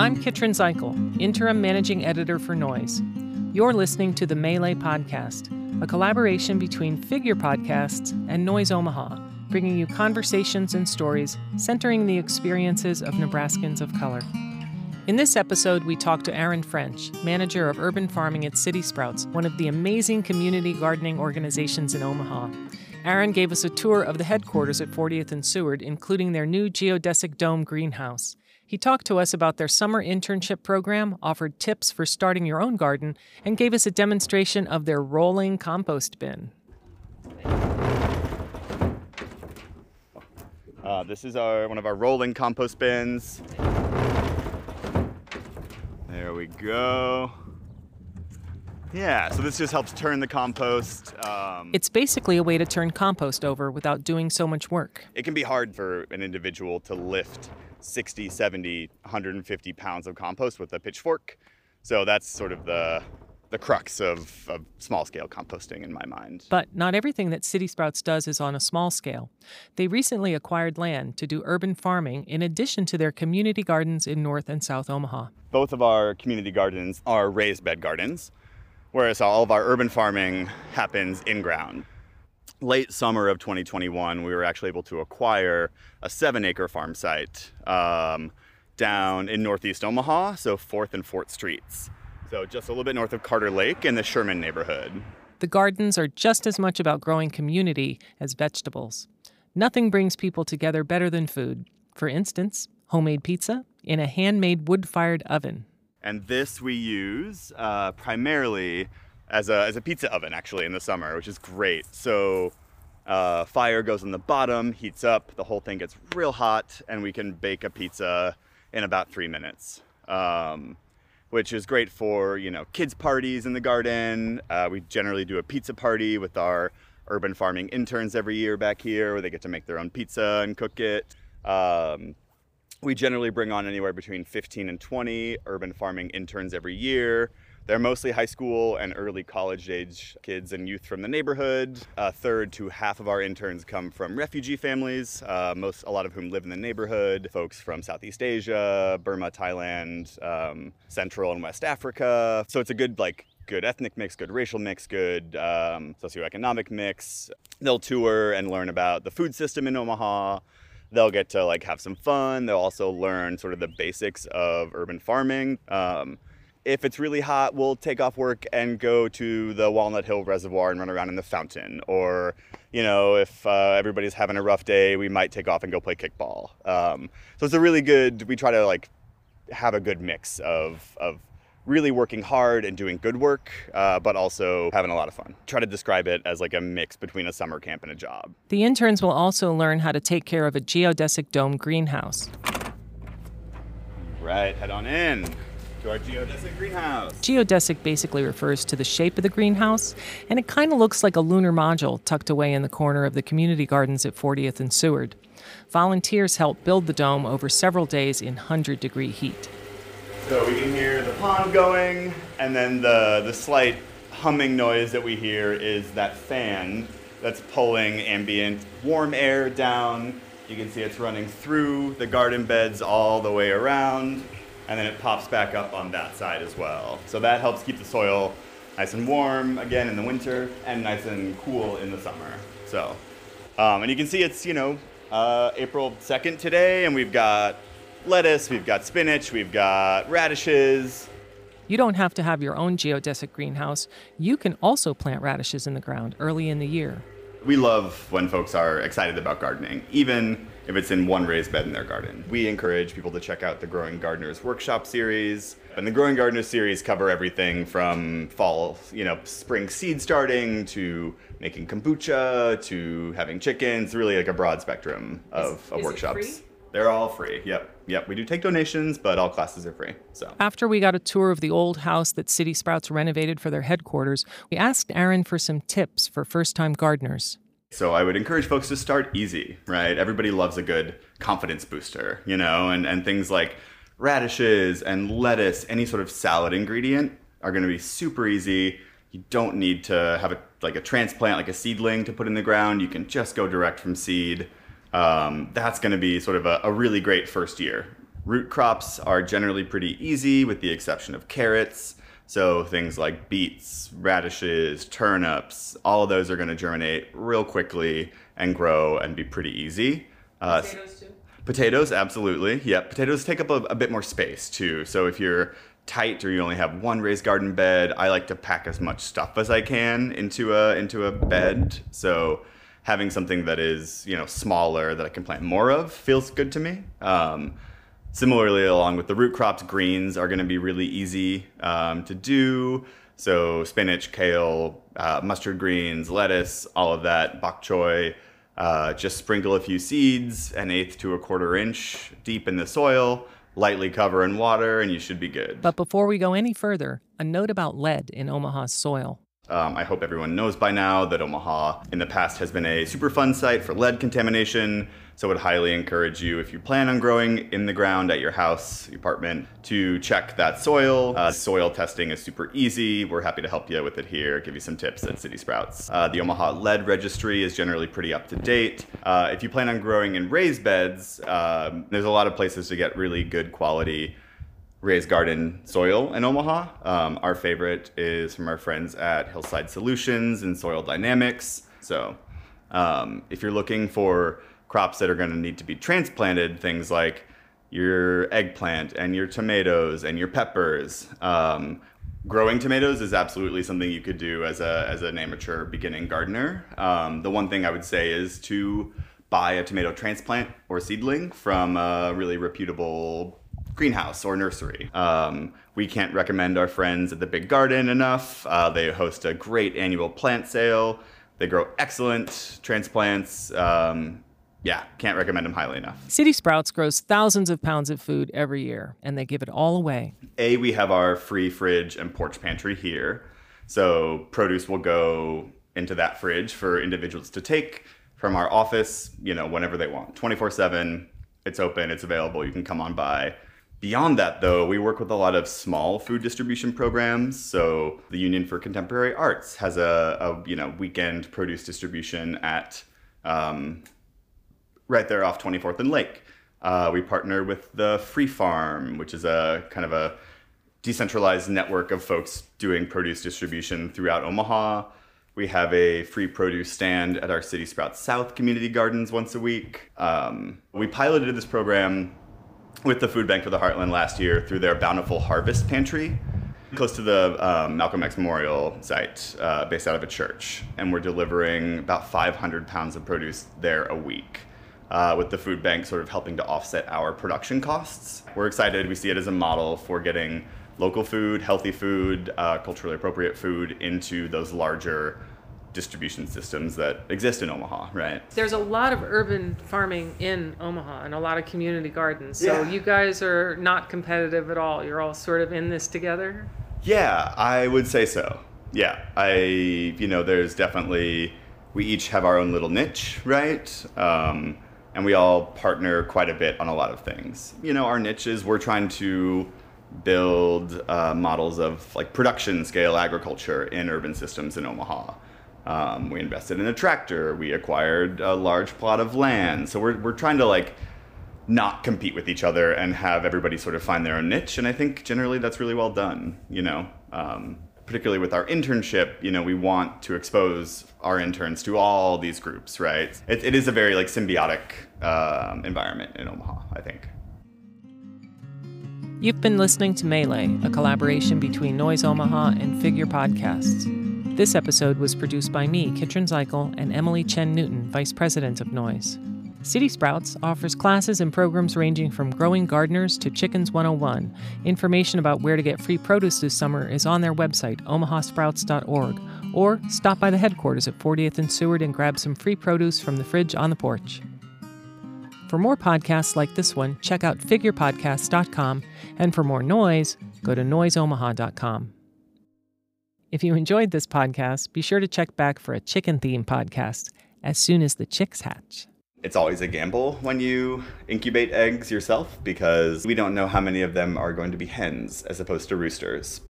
I'm Kietryn Zychal, Interim Managing Editor for Noise. You're listening to the Melee Podcast, a collaboration between Figure Podcasts and Noise Omaha, bringing you conversations and stories centering the experiences of Nebraskans of color. In this episode, we talk to Aaron French, manager of urban farming at City Sprouts, one of the amazing community gardening organizations in Omaha. Aaron gave us a tour of the headquarters at 40th and Seward, including their new geodesic dome greenhouse. He talked to us about their summer internship program, offered tips for starting your own garden, and gave us a demonstration of their rolling compost bin. Uh, this is our one of our rolling compost bins. There we go. Yeah, so this just helps turn the compost. Um, It's basically a way to turn compost over without doing so much work. it can be hard for an individual to lift 60, 70, 150 pounds of compost with a pitchfork. So that's sort of the the crux of, of small scale composting in my mind. But not everything that City Sprouts does is on a small scale. They recently acquired land to do urban farming in addition to their community gardens in North and South Omaha. Both of our community gardens are raised bed gardens, whereas all of our urban farming happens in ground. Late summer of 2021, we were actually able to acquire a seven acre farm site um, down in northeast Omaha, so 4th and 4th Streets. So just a little bit north of Carter Lake in the Sherman neighborhood. The gardens are just as much about growing community as vegetables. Nothing brings people together better than food. For instance, homemade pizza in a handmade wood fired oven. And this we use uh, primarily as a, as a pizza oven, actually, in the summer, which is great. So, uh, fire goes on the bottom, heats up, the whole thing gets real hot, and we can bake a pizza in about three minutes. Um, which is great for you know kids parties in the garden. Uh, we generally do a pizza party with our urban farming interns every year back here, where they get to make their own pizza and cook it. Um, we generally bring on anywhere between 15 and 20 urban farming interns every year. They're mostly high school and early college age kids and youth from the neighborhood. A third to half of our interns come from refugee families, uh, most a lot of whom live in the neighborhood. Folks from Southeast Asia, Burma, Thailand, um, Central and West Africa. So it's a good like good ethnic mix, good racial mix, good um, socioeconomic mix. They'll tour and learn about the food system in Omaha. They'll get to like have some fun. They'll also learn sort of the basics of urban farming. Um, if it's really hot, we'll take off work and go to the Walnut Hill Reservoir and run around in the fountain. Or, you know, if uh, everybody's having a rough day, we might take off and go play kickball. Um, so it's a really good. We try to like have a good mix of of really working hard and doing good work, uh, but also having a lot of fun. Try to describe it as like a mix between a summer camp and a job. The interns will also learn how to take care of a geodesic dome greenhouse. Right, head on in to our geodesic greenhouse. Geodesic basically refers to the shape of the greenhouse, and it kind of looks like a lunar module tucked away in the corner of the community gardens at 40th and Seward. Volunteers help build the dome over several days in 100 degree heat. So we can hear the pond going, and then the, the slight humming noise that we hear is that fan that's pulling ambient warm air down. You can see it's running through the garden beds all the way around, and then it pops back up on that side as well. So that helps keep the soil nice and warm again in the winter and nice and cool in the summer. So, um, and you can see it's, you know, uh, April 2nd today, and we've got lettuce, we've got spinach, we've got radishes. You don't have to have your own geodesic greenhouse. You can also plant radishes in the ground early in the year. We love when folks are excited about gardening, even if it's in one raised bed in their garden. We encourage people to check out the Growing Gardeners Workshop series. And the Growing Gardeners series cover everything from fall, you know, spring seed starting to making kombucha to having chickens, really like a broad spectrum of, of is it workshops. free? They're all free. Yep. Yep. We do take donations, but all classes are free. So After we got a tour of the old house that City Sprouts renovated for their headquarters, we asked Aaron for some tips for first time gardeners. So I would encourage folks to start easy, right? Everybody loves a good confidence booster, you know, and, and things like radishes and lettuce, any sort of salad ingredient are going to be super easy. You don't need to have a like a transplant, like a seedling, to put in the ground. You can just go direct from seed. Um, that's going to be sort of a, a really great first year. Root crops are generally pretty easy, with the exception of carrots. So things like beets, radishes, turnips, all of those are going to germinate real quickly and grow and be pretty easy. Uh, potatoes too. Potatoes, absolutely. Yeah, potatoes take up a, a bit more space too. So if you're tight or you only have one raised garden bed, I like to pack as much stuff as I can into a into a bed. So having something that is you know smaller that I can plant more of feels good to me. Um, similarly, along with the root crops, greens are going to be really easy um, to do. So spinach, kale, uh, mustard greens, lettuce, all of that, bok choy. Uh, just sprinkle a few seeds, an eighth to a quarter inch deep in the soil lightly cover in water, and you should be good. But before we go any further, a note about lead in Omaha's soil. Um, I hope everyone knows by now that Omaha in the past has been a Superfund site for lead contamination. So I would highly encourage you, if you plan on growing in the ground at your house, apartment, to check that soil. Uh, soil testing is super easy. We're happy to help you with it here, give you some tips at City Sprouts. Uh, the Omaha Lead Registry is generally pretty up to date. Uh, if you plan on growing in raised beds, um, there's a lot of places to get really good quality raised garden soil in Omaha. Um, our favorite is from our friends at Hillside Solutions and Soil Dynamics. So um, if you're looking for crops that are going to need to be transplanted, things like your eggplant and your tomatoes and your peppers. Um, growing tomatoes is absolutely something you could do as, a, as an amateur beginning gardener. Um, the one thing I would say is to buy a tomato transplant or seedling from a really reputable greenhouse or nursery. Um, we can't recommend our friends at the Big Garden enough. Uh, they host a great annual plant sale. They grow excellent transplants. Um, yeah, can't recommend them highly enough. City Sprouts grows thousands of pounds of food every year, and they give it all away. A, we have our free fridge and porch pantry here. So produce will go into that fridge for individuals to take from our office, you know, whenever they want. 24 7, it's open, it's available, you can come on by. Beyond that, though, we work with a lot of small food distribution programs. So the Union for Contemporary Arts has a, a you know weekend produce distribution at um, right there off 24th and Lake. Uh, we partner with the Free Farm, which is a kind of a decentralized network of folks doing produce distribution throughout Omaha. We have a free produce stand at our City Sprout South community gardens once a week. Um, we piloted this program with the Food Bank for the Heartland last year through their Bountiful Harvest Pantry, close to the um, Malcolm X Memorial site, uh, based out of a church. And we're delivering about 500 pounds of produce there a week uh, with the food bank sort of helping to offset our production costs. We're excited. We see it as a model for getting local food, healthy food, uh, culturally appropriate food into those larger distribution systems that exist in Omaha, right? There's a lot of urban farming in Omaha and a lot of community gardens. So yeah. you guys are not competitive at all. You're all sort of in this together? Yeah, I would say so. Yeah, I, you know, there's definitely, we each have our own little niche, right? Um, and we all partner quite a bit on a lot of things. You know, our niches, we're trying to build uh, models of like production scale agriculture in urban systems in Omaha. Um, we invested in a tractor. We acquired a large plot of land. So we're, we're trying to like not compete with each other and have everybody sort of find their own niche. And I think generally that's really well done, you know. Um, particularly with our internship, you know, we want to expose our interns to all these groups, right? It, it is a very like symbiotic um, environment in Omaha, I think. You've been listening to Melee, a collaboration between Noise Omaha and Figure Podcasts. This episode was produced by me, Kietryn Zychal, and Emily Chen Newton, Vice President of Noise. City Sprouts offers classes and programs ranging from growing gardeners to Chickens 101. Information about where to get free produce this summer is on their website, omahasprouts.org, or stop by the headquarters at 40th and Seward and grab some free produce from the fridge on the porch. For more podcasts like this one, check out figurepodcast.com, and for more noise, go to noiseomaha.com. If you enjoyed this podcast, be sure to check back for a chicken themed podcast as soon as the chicks hatch it's always a gamble when you incubate eggs yourself because we don't know how many of them are going to be hens as opposed to roosters.